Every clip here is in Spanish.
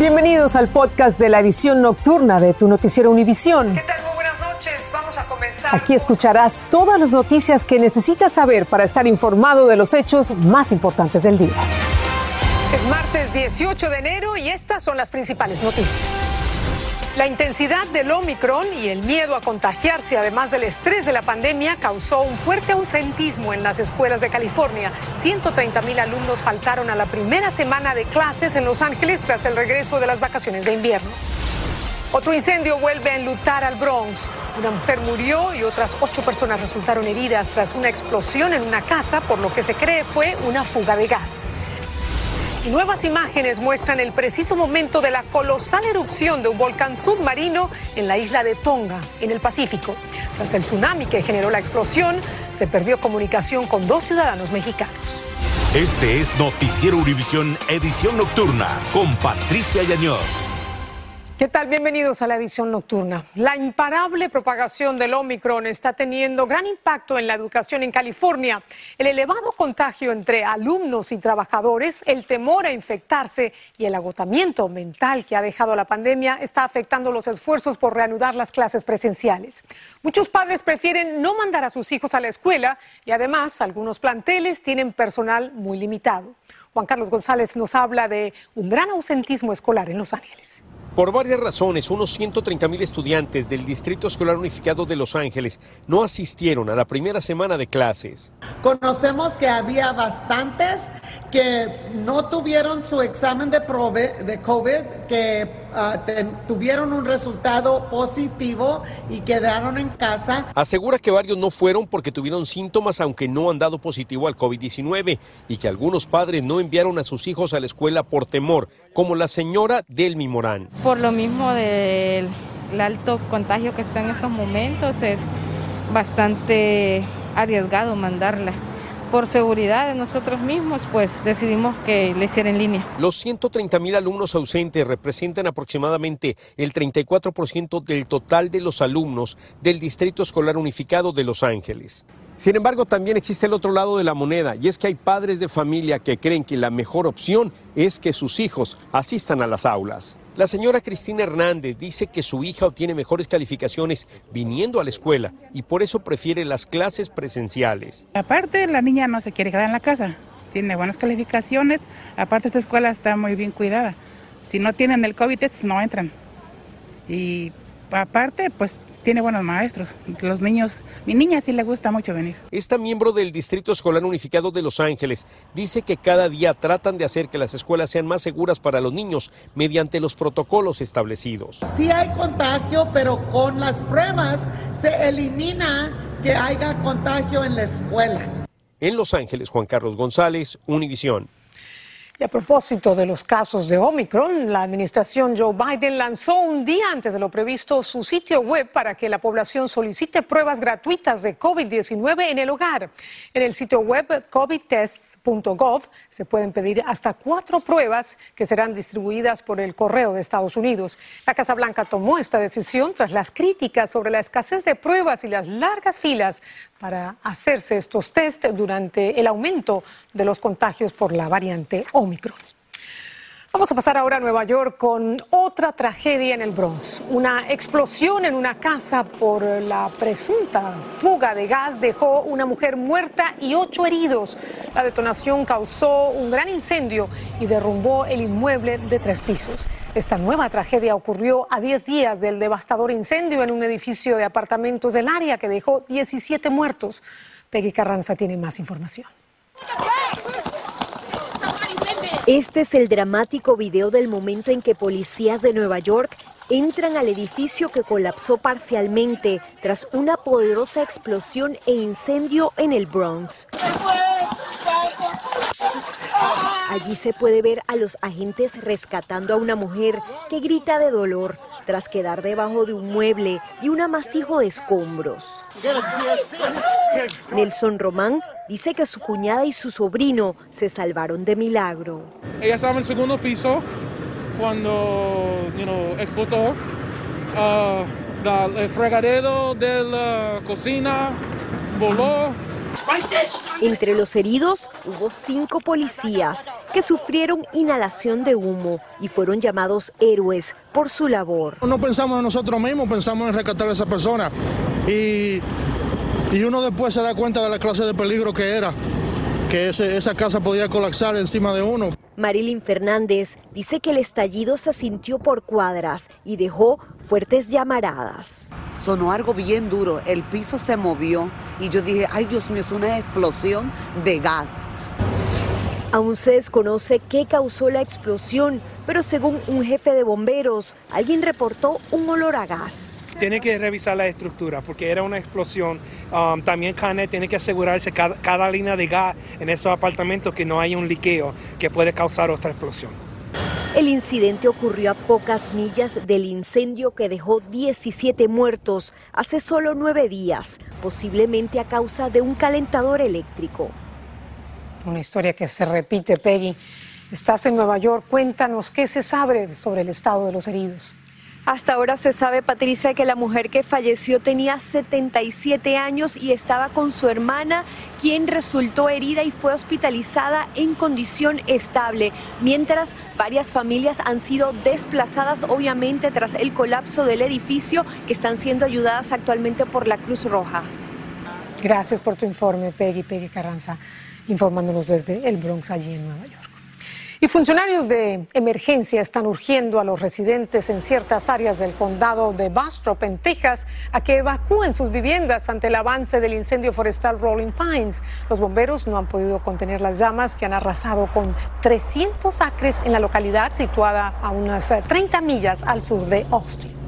Bienvenidos al podcast de la edición nocturna de tu noticiero Univisión. ¿Qué tal? Muy buenas noches. Vamos a comenzar. Aquí escucharás todas las noticias que necesitas saber para estar informado de los hechos más importantes del día. Es martes 18 de enero y estas son las principales noticias. La intensidad del Omicron y el miedo a contagiarse, además del estrés de la pandemia, causó un fuerte ausentismo en las escuelas de California. 130 mil alumnos faltaron a la primera semana de clases en Los Ángeles tras el regreso de las vacaciones de invierno. Otro incendio vuelve a enlutar al Bronx. Una mujer murió y otras ocho personas resultaron heridas tras una explosión en una casa, por lo que se cree fue una fuga de gas. Nuevas imágenes muestran el preciso momento de la colosal erupción de un volcán submarino en la isla de Tonga, en el Pacífico. Tras el tsunami que generó la explosión, se perdió comunicación con dos ciudadanos mexicanos. Este es Noticiero Univisión Edición Nocturna con Patricia Yañor. ¿Qué tal? Bienvenidos a la edición nocturna. La imparable propagación del Omicron está teniendo gran impacto en la educación en California. El elevado contagio entre alumnos y trabajadores, el temor a infectarse y el agotamiento mental que ha dejado la pandemia está afectando los esfuerzos por reanudar las clases presenciales. Muchos padres prefieren no mandar a sus hijos a la escuela y además algunos planteles tienen personal muy limitado. Juan Carlos González nos habla de un gran ausentismo escolar en Los Ángeles. Por varias razones, unos 130 mil estudiantes del Distrito Escolar Unificado de Los Ángeles no asistieron a la primera semana de clases. Conocemos que había bastantes que no tuvieron su examen de, de COVID, que uh, tuvieron un resultado positivo y quedaron en casa. Asegura que varios no fueron porque tuvieron síntomas aunque no han dado positivo al COVID-19 y que algunos padres no enviaron a sus hijos a la escuela por temor, como la señora Delmi Morán. Por lo mismo del alto contagio que está en estos momentos, es bastante arriesgado mandarla por seguridad de nosotros mismos, pues decidimos que le hiciera en línea. Los 130 mil alumnos ausentes representan aproximadamente el 34% del total de los alumnos del Distrito Escolar Unificado de Los Ángeles. Sin embargo, también existe el otro lado de la moneda, y es que hay padres de familia que creen que la mejor opción es que sus hijos asistan a las aulas. La señora Cristina Hernández dice que su hija obtiene mejores calificaciones viniendo a la escuela y por eso prefiere las clases presenciales. Aparte, la niña no se quiere quedar en la casa, tiene buenas calificaciones, aparte esta escuela está muy bien cuidada. Si no tienen el COVID, no entran. Y aparte, pues tiene buenos maestros. Los niños, mi niña sí le gusta mucho venir. Esta miembro del Distrito Escolar Unificado de Los Ángeles dice que cada día tratan de hacer que las escuelas sean más seguras para los niños mediante los protocolos establecidos. Sí hay contagio, pero con las pruebas se elimina que haya contagio en la escuela. En Los Ángeles, Juan Carlos González, Univisión. Y a propósito de los casos de Omicron, la administración Joe Biden lanzó un día antes de lo previsto su sitio web para que la población solicite pruebas gratuitas de COVID-19 en el hogar. En el sitio web covidtests.gov se pueden pedir hasta cuatro pruebas que serán distribuidas por el correo de Estados Unidos. La Casa Blanca tomó esta decisión tras las críticas sobre la escasez de pruebas y las largas filas para hacerse estos test durante el aumento de los contagios por la variante Omicron. Vamos a pasar ahora a Nueva York con otra tragedia en el Bronx. Una explosión en una casa por la presunta fuga de gas dejó una mujer muerta y ocho heridos. La detonación causó un gran incendio y derrumbó el inmueble de tres pisos. Esta nueva tragedia ocurrió a 10 días del devastador incendio en un edificio de apartamentos del área que dejó 17 muertos. Peggy Carranza tiene más información. Este es el dramático video del momento en que policías de Nueva York entran al edificio que colapsó parcialmente tras una poderosa explosión e incendio en el Bronx. Allí se puede ver a los agentes rescatando a una mujer que grita de dolor tras quedar debajo de un mueble y un amasijo de escombros. Nelson Román dice que su cuñada y su sobrino se salvaron de milagro. Ella estaba en el segundo piso cuando explotó. Ah, el fregadero de la cocina voló. Entre los heridos hubo cinco policías que sufrieron inhalación de humo y fueron llamados héroes por su labor. No pensamos en nosotros mismos, pensamos en rescatar a esa persona y, y uno después se da cuenta de la clase de peligro que era, que esa casa podía colapsar encima de uno. Marilyn Fernández dice que el estallido se sintió por cuadras y dejó fuertes llamaradas. Sonó algo bien duro, el piso se movió y yo dije, ay Dios mío, es una explosión de gas. Aún se desconoce qué causó la explosión, pero según un jefe de bomberos, alguien reportó un olor a gas tiene que revisar la estructura porque era una explosión. Um, también Cane tiene que asegurarse cada, cada línea de gas en esos apartamentos que no haya un liqueo que puede causar otra explosión. El incidente ocurrió a pocas millas del incendio que dejó 17 muertos hace solo nueve días, posiblemente a causa de un calentador eléctrico. Una historia que se repite, Peggy. Estás en Nueva York, cuéntanos qué se sabe sobre el estado de los heridos. Hasta ahora se sabe, Patricia, que la mujer que falleció tenía 77 años y estaba con su hermana, quien resultó herida y fue hospitalizada en condición estable, mientras varias familias han sido desplazadas, obviamente, tras el colapso del edificio, que están siendo ayudadas actualmente por la Cruz Roja. Gracias por tu informe, Peggy, Peggy Carranza, informándonos desde el Bronx, allí en Nueva York. Y funcionarios de emergencia están urgiendo a los residentes en ciertas áreas del condado de Bastrop, en Texas, a que evacúen sus viviendas ante el avance del incendio forestal Rolling Pines. Los bomberos no han podido contener las llamas que han arrasado con 300 acres en la localidad situada a unas 30 millas al sur de Austin.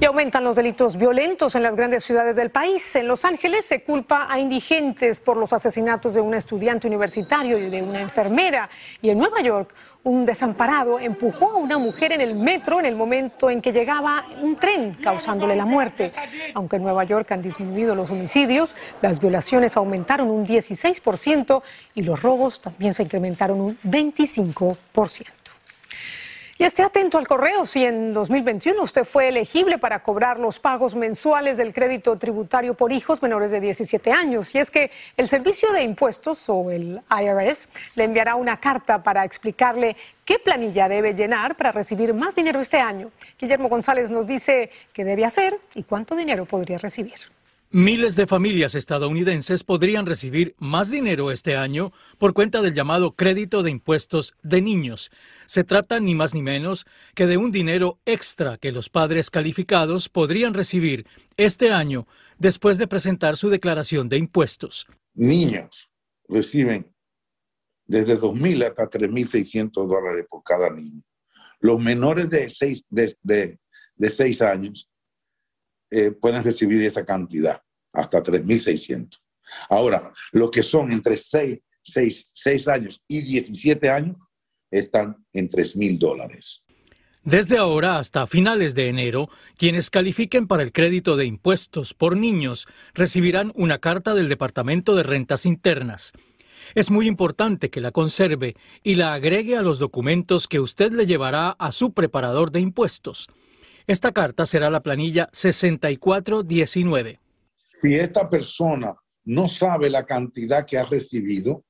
Y aumentan los delitos violentos en las grandes ciudades del país. En Los Ángeles se culpa a indigentes por los asesinatos de un estudiante universitario y de una enfermera. Y en Nueva York, un desamparado empujó a una mujer en el metro en el momento en que llegaba un tren, causándole la muerte. Aunque en Nueva York han disminuido los homicidios, las violaciones aumentaron un 16% y los robos también se incrementaron un 25%. Y esté atento al correo si en 2021 usted fue elegible para cobrar los pagos mensuales del crédito tributario por hijos menores de 17 años. Y es que el Servicio de Impuestos o el IRS le enviará una carta para explicarle qué planilla debe llenar para recibir más dinero este año. Guillermo González nos dice qué debe hacer y cuánto dinero podría recibir. Miles de familias estadounidenses podrían recibir más dinero este año por cuenta del llamado crédito de impuestos de niños. Se trata ni más ni menos que de un dinero extra que los padres calificados podrían recibir este año después de presentar su declaración de impuestos. Niños reciben desde 2.000 hasta 3.600 dólares por cada niño. Los menores de 6 de, de, años eh, pueden recibir esa cantidad, hasta 3.600. Ahora, los que son entre 6, 6, años y 17 años están en 3.000 dólares. Desde ahora hasta finales de enero, quienes califiquen para el crédito de impuestos por niños recibirán una carta del Departamento de Rentas Internas. Es muy importante que la conserve y la agregue a los documentos que usted le llevará a su preparador de impuestos. Esta carta será la planilla 6419. Si esta persona no sabe la cantidad que ha recibido,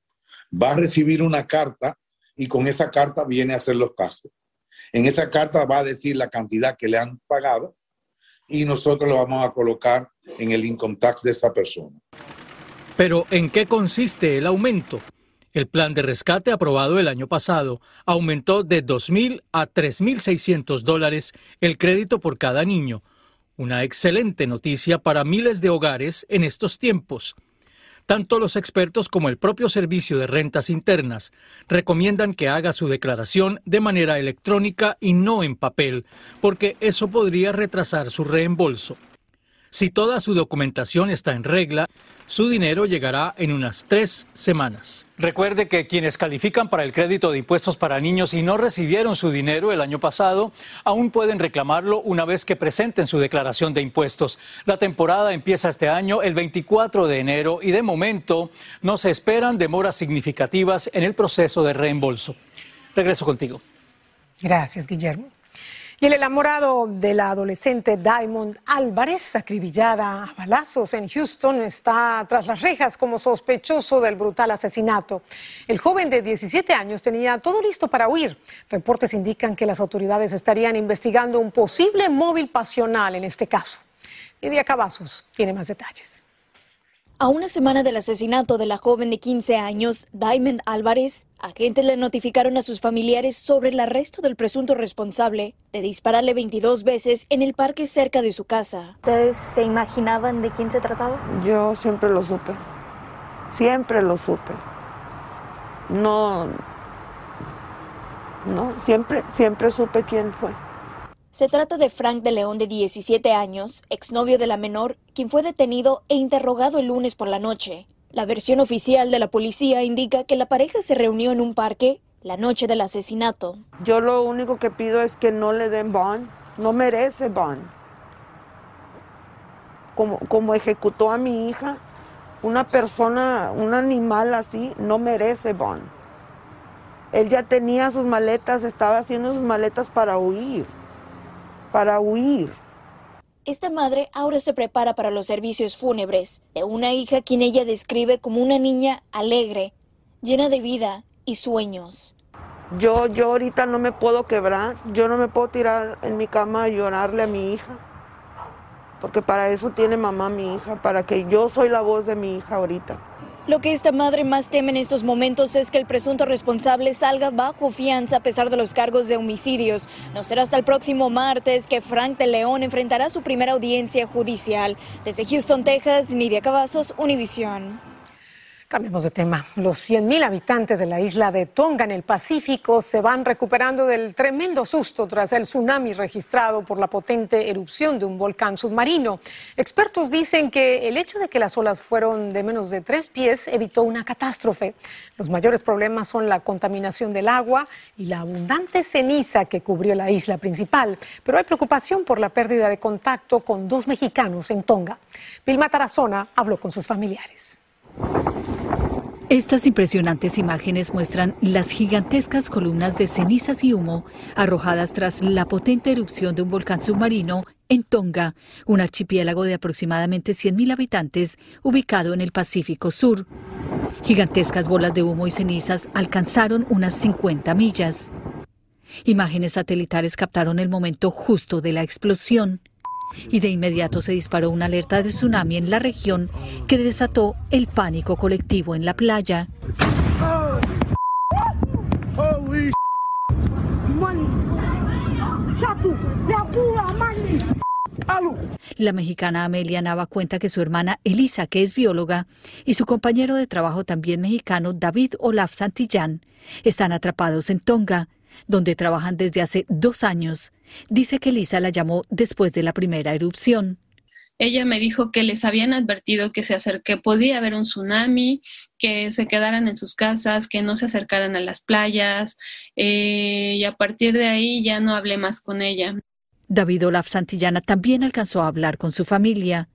va a recibir una carta y con esa carta viene a hacer los casos. En esa carta va a decir la cantidad que le han pagado y nosotros lo vamos a colocar en el income tax de esa persona. Pero ¿en qué consiste el aumento? El plan de rescate aprobado el año pasado aumentó de 2.000 a 3.600 dólares el crédito por cada niño, una excelente noticia para miles de hogares en estos tiempos. Tanto los expertos como el propio Servicio de Rentas Internas recomiendan que haga su declaración de manera electrónica y no en papel, porque eso podría retrasar su reembolso. Si toda su documentación está en regla, su dinero llegará en unas tres semanas. Recuerde que quienes califican para el crédito de impuestos para niños y no recibieron su dinero el año pasado, aún pueden reclamarlo una vez que presenten su declaración de impuestos. La temporada empieza este año el 24 de enero y de momento no se esperan demoras significativas en el proceso de reembolso. Regreso contigo. Gracias, Guillermo. Y el enamorado de la adolescente Diamond Álvarez, acribillada a balazos en Houston, está tras las rejas como sospechoso del brutal asesinato. El joven de 17 años tenía todo listo para huir. Reportes indican que las autoridades estarían investigando un posible móvil pasional en este caso. Lidia Cavazos tiene más detalles. A una semana del asesinato de la joven de 15 años, Diamond Álvarez, agentes le notificaron a sus familiares sobre el arresto del presunto responsable de dispararle 22 veces en el parque cerca de su casa. ¿Ustedes se imaginaban de quién se trataba? Yo siempre lo supe. Siempre lo supe. No. No, siempre, siempre supe quién fue. Se trata de Frank de León, de 17 años, exnovio de la menor, quien fue detenido e interrogado el lunes por la noche. La versión oficial de la policía indica que la pareja se reunió en un parque la noche del asesinato. Yo lo único que pido es que no le den bond. No merece bond. Como, como ejecutó a mi hija, una persona, un animal así, no merece bond. Él ya tenía sus maletas, estaba haciendo sus maletas para huir para huir. Esta madre ahora se prepara para los servicios fúnebres de una hija quien ella describe como una niña alegre, llena de vida y sueños. Yo, yo ahorita no me puedo quebrar, yo no me puedo tirar en mi cama a llorarle a mi hija, porque para eso tiene mamá mi hija, para que yo soy la voz de mi hija ahorita. Lo que esta madre más teme en estos momentos es que el presunto responsable salga bajo fianza a pesar de los cargos de homicidios. No será hasta el próximo martes que Frank de León enfrentará su primera audiencia judicial. Desde Houston, Texas, Nidia Cavazos, Univisión. Cambiemos de tema. Los 100.000 habitantes de la isla de Tonga en el Pacífico se van recuperando del tremendo susto tras el tsunami registrado por la potente erupción de un volcán submarino. Expertos dicen que el hecho de que las olas fueron de menos de tres pies evitó una catástrofe. Los mayores problemas son la contaminación del agua y la abundante ceniza que cubrió la isla principal. Pero hay preocupación por la pérdida de contacto con dos mexicanos en Tonga. Vilma Tarazona habló con sus familiares. Estas impresionantes imágenes muestran las gigantescas columnas de cenizas y humo arrojadas tras la potente erupción de un volcán submarino en Tonga, un archipiélago de aproximadamente 100.000 habitantes ubicado en el Pacífico Sur. Gigantescas bolas de humo y cenizas alcanzaron unas 50 millas. Imágenes satelitales captaron el momento justo de la explosión y de inmediato se disparó una alerta de tsunami en la región que desató el pánico colectivo en la playa. La mexicana Amelia Nava cuenta que su hermana Elisa, que es bióloga, y su compañero de trabajo también mexicano David Olaf Santillán están atrapados en Tonga, donde trabajan desde hace dos años. Dice que Lisa la llamó después de la primera erupción. Ella me dijo que les habían advertido que se acerque, podía haber un tsunami, que se quedaran en sus casas, que no se acercaran a las playas, eh, y a partir de ahí ya no hablé más con ella. David Olaf Santillana también alcanzó a hablar con su familia.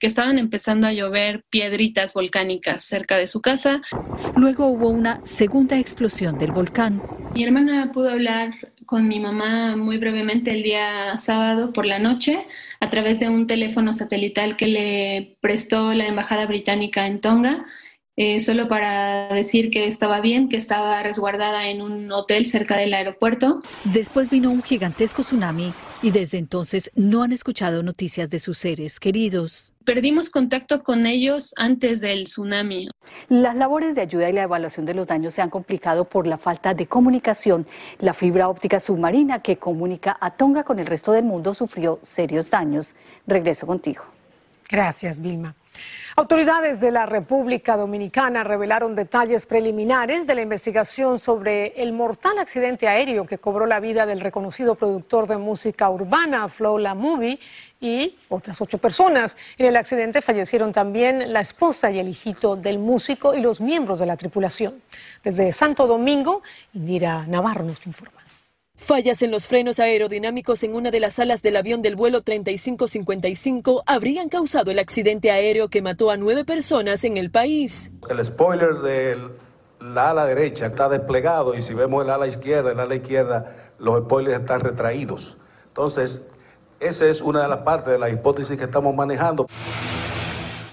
Que estaban empezando a llover piedritas volcánicas cerca de su casa. Luego hubo una segunda explosión del volcán. Mi hermana pudo hablar con mi mamá muy brevemente el día sábado por la noche a través de un teléfono satelital que le prestó la Embajada Británica en Tonga. Eh, solo para decir que estaba bien, que estaba resguardada en un hotel cerca del aeropuerto. Después vino un gigantesco tsunami y desde entonces no han escuchado noticias de sus seres queridos. Perdimos contacto con ellos antes del tsunami. Las labores de ayuda y la evaluación de los daños se han complicado por la falta de comunicación. La fibra óptica submarina que comunica a Tonga con el resto del mundo sufrió serios daños. Regreso contigo. Gracias, Vilma. Autoridades de la República Dominicana revelaron detalles preliminares de la investigación sobre el mortal accidente aéreo que cobró la vida del reconocido productor de música urbana Flow La Movie y otras ocho personas. En el accidente fallecieron también la esposa y el hijito del músico y los miembros de la tripulación. Desde Santo Domingo, Indira Navarro nos informa. Fallas en los frenos aerodinámicos en una de las alas del avión del vuelo 3555 habrían causado el accidente aéreo que mató a nueve personas en el país. El spoiler del ala derecha está desplegado y si vemos el ala izquierda, el ala izquierda, los spoilers están retraídos. Entonces, esa es una de las partes de la hipótesis que estamos manejando.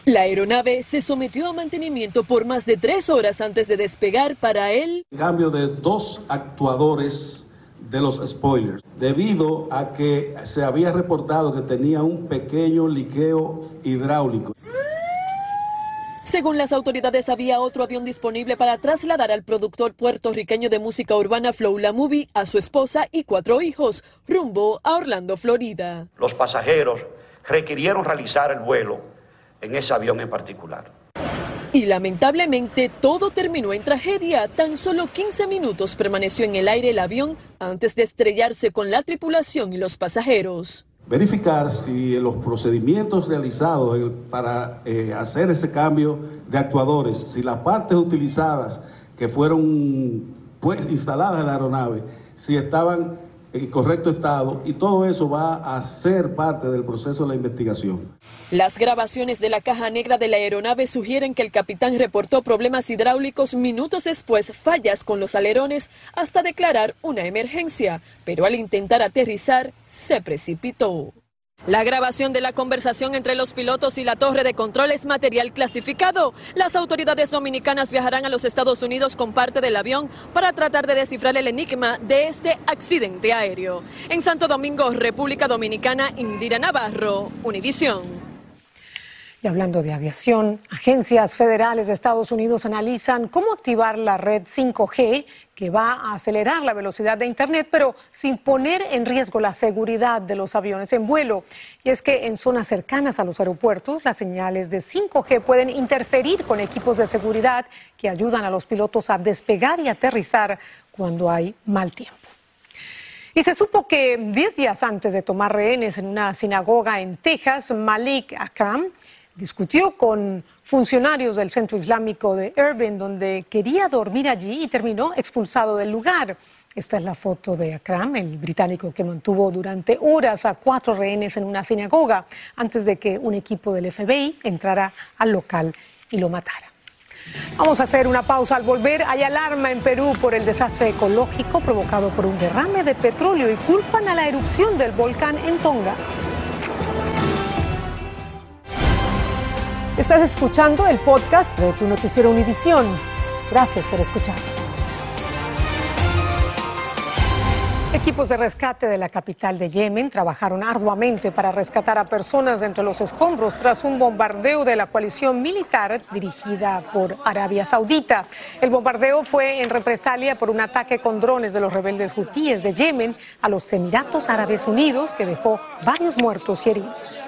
La aeronave se sometió a mantenimiento por más de tres horas antes de despegar para él. Cambio de dos actuadores de los spoilers, debido a que se había reportado que tenía un pequeño liqueo hidráulico. Según las autoridades, había otro avión disponible para trasladar al productor puertorriqueño de música urbana Flow La Movie a su esposa y cuatro hijos rumbo a Orlando, Florida. Los pasajeros requirieron realizar el vuelo en ese avión en particular. Y lamentablemente todo terminó en tragedia. Tan solo 15 minutos permaneció en el aire el avión antes de estrellarse con la tripulación y los pasajeros verificar si los procedimientos realizados para eh, hacer ese cambio de actuadores, si las partes utilizadas que fueron pues, instaladas en la aeronave, si estaban en correcto estado y todo eso va a ser parte del proceso de la investigación. Las grabaciones de la caja negra de la aeronave sugieren que el capitán reportó problemas hidráulicos minutos después, fallas con los alerones hasta declarar una emergencia, pero al intentar aterrizar se precipitó. La grabación de la conversación entre los pilotos y la torre de control es material clasificado. Las autoridades dominicanas viajarán a los Estados Unidos con parte del avión para tratar de descifrar el enigma de este accidente aéreo. En Santo Domingo, República Dominicana, Indira Navarro, Univisión. Y hablando de aviación, agencias federales de Estados Unidos analizan cómo activar la red 5G que va a acelerar la velocidad de Internet, pero sin poner en riesgo la seguridad de los aviones en vuelo. Y es que en zonas cercanas a los aeropuertos, las señales de 5G pueden interferir con equipos de seguridad que ayudan a los pilotos a despegar y aterrizar cuando hay mal tiempo. Y se supo que 10 días antes de tomar rehenes en una sinagoga en Texas, Malik Akram discutió con funcionarios del centro islámico de Irving, donde quería dormir allí y terminó expulsado del lugar. Esta es la foto de Akram, el británico que mantuvo durante horas a cuatro rehenes en una sinagoga antes de que un equipo del FBI entrara al local y lo matara. Vamos a hacer una pausa. Al volver, hay alarma en Perú por el desastre ecológico provocado por un derrame de petróleo y culpan a la erupción del volcán en Tonga. Estás escuchando el podcast de tu noticiero Univisión. Gracias por escuchar. Equipos de rescate de la capital de Yemen trabajaron arduamente para rescatar a personas entre los escombros tras un bombardeo de la coalición militar dirigida por Arabia Saudita. El bombardeo fue en represalia por un ataque con drones de los rebeldes hutíes de Yemen a los Emiratos Árabes Unidos que dejó varios muertos y heridos.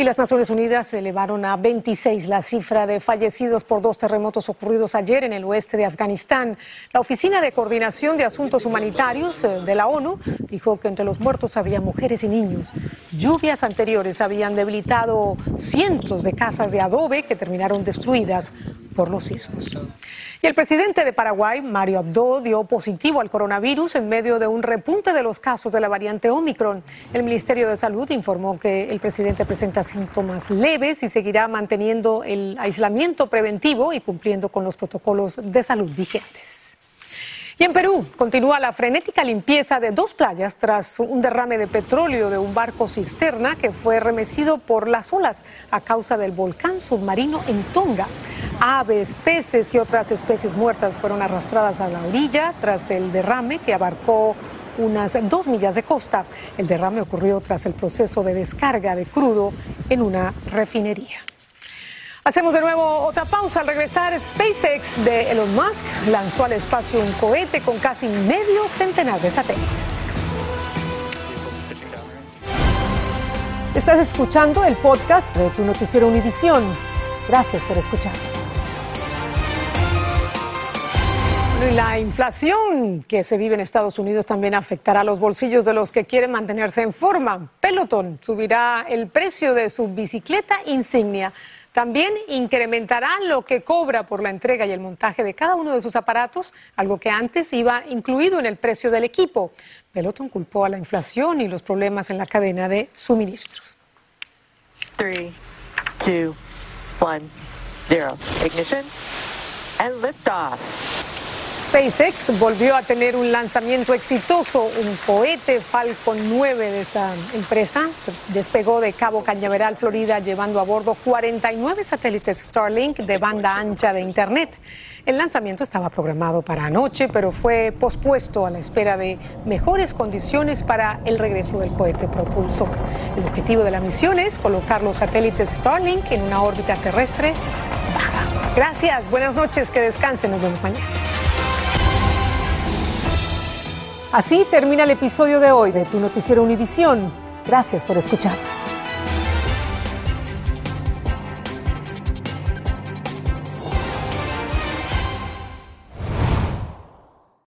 Y las Naciones Unidas elevaron a 26 la cifra de fallecidos por dos terremotos ocurridos ayer en el oeste de Afganistán. La Oficina de Coordinación de Asuntos Humanitarios eh, de la ONU dijo que entre los muertos había mujeres y niños. Lluvias anteriores habían debilitado cientos de casas de adobe que terminaron destruidas por los sismos. Y el presidente de Paraguay, Mario Abdo, dio positivo al coronavirus en medio de un repunte de los casos de la variante Omicron. El Ministerio de Salud informó que el presidente presenta síntomas leves y seguirá manteniendo el aislamiento preventivo y cumpliendo con los protocolos de salud vigentes. Y en Perú continúa la frenética limpieza de dos playas tras un derrame de petróleo de un barco cisterna que fue remecido por las olas a causa del volcán submarino en Tonga. Aves, peces y otras especies muertas fueron arrastradas a la orilla tras el derrame que abarcó unas dos millas de costa. El derrame ocurrió tras el proceso de descarga de crudo en una refinería. Hacemos de nuevo otra pausa. Al regresar, SpaceX de Elon Musk lanzó al espacio un cohete con casi medio centenar de satélites. Estás escuchando el podcast de tu noticiero Univisión. Gracias por escuchar. La inflación que se vive en Estados Unidos también afectará los bolsillos de los que quieren mantenerse en forma. Peloton subirá el precio de su bicicleta insignia también incrementará lo que cobra por la entrega y el montaje de cada uno de sus aparatos, algo que antes iba incluido en el precio del equipo. Peloton culpó a la inflación y los problemas en la cadena de suministros. 3, 2, 1, 0. Ignition and liftoff. SpaceX volvió a tener un lanzamiento exitoso. Un cohete Falcon 9 de esta empresa despegó de Cabo Cañaveral, Florida, llevando a bordo 49 satélites Starlink de banda ancha de Internet. El lanzamiento estaba programado para anoche, pero fue pospuesto a la espera de mejores condiciones para el regreso del cohete propulsor. El objetivo de la misión es colocar los satélites Starlink en una órbita terrestre baja. Gracias, buenas noches, que descansen, nos vemos mañana. Así termina el episodio de hoy de Tu Noticiero Univisión. Gracias por escucharnos.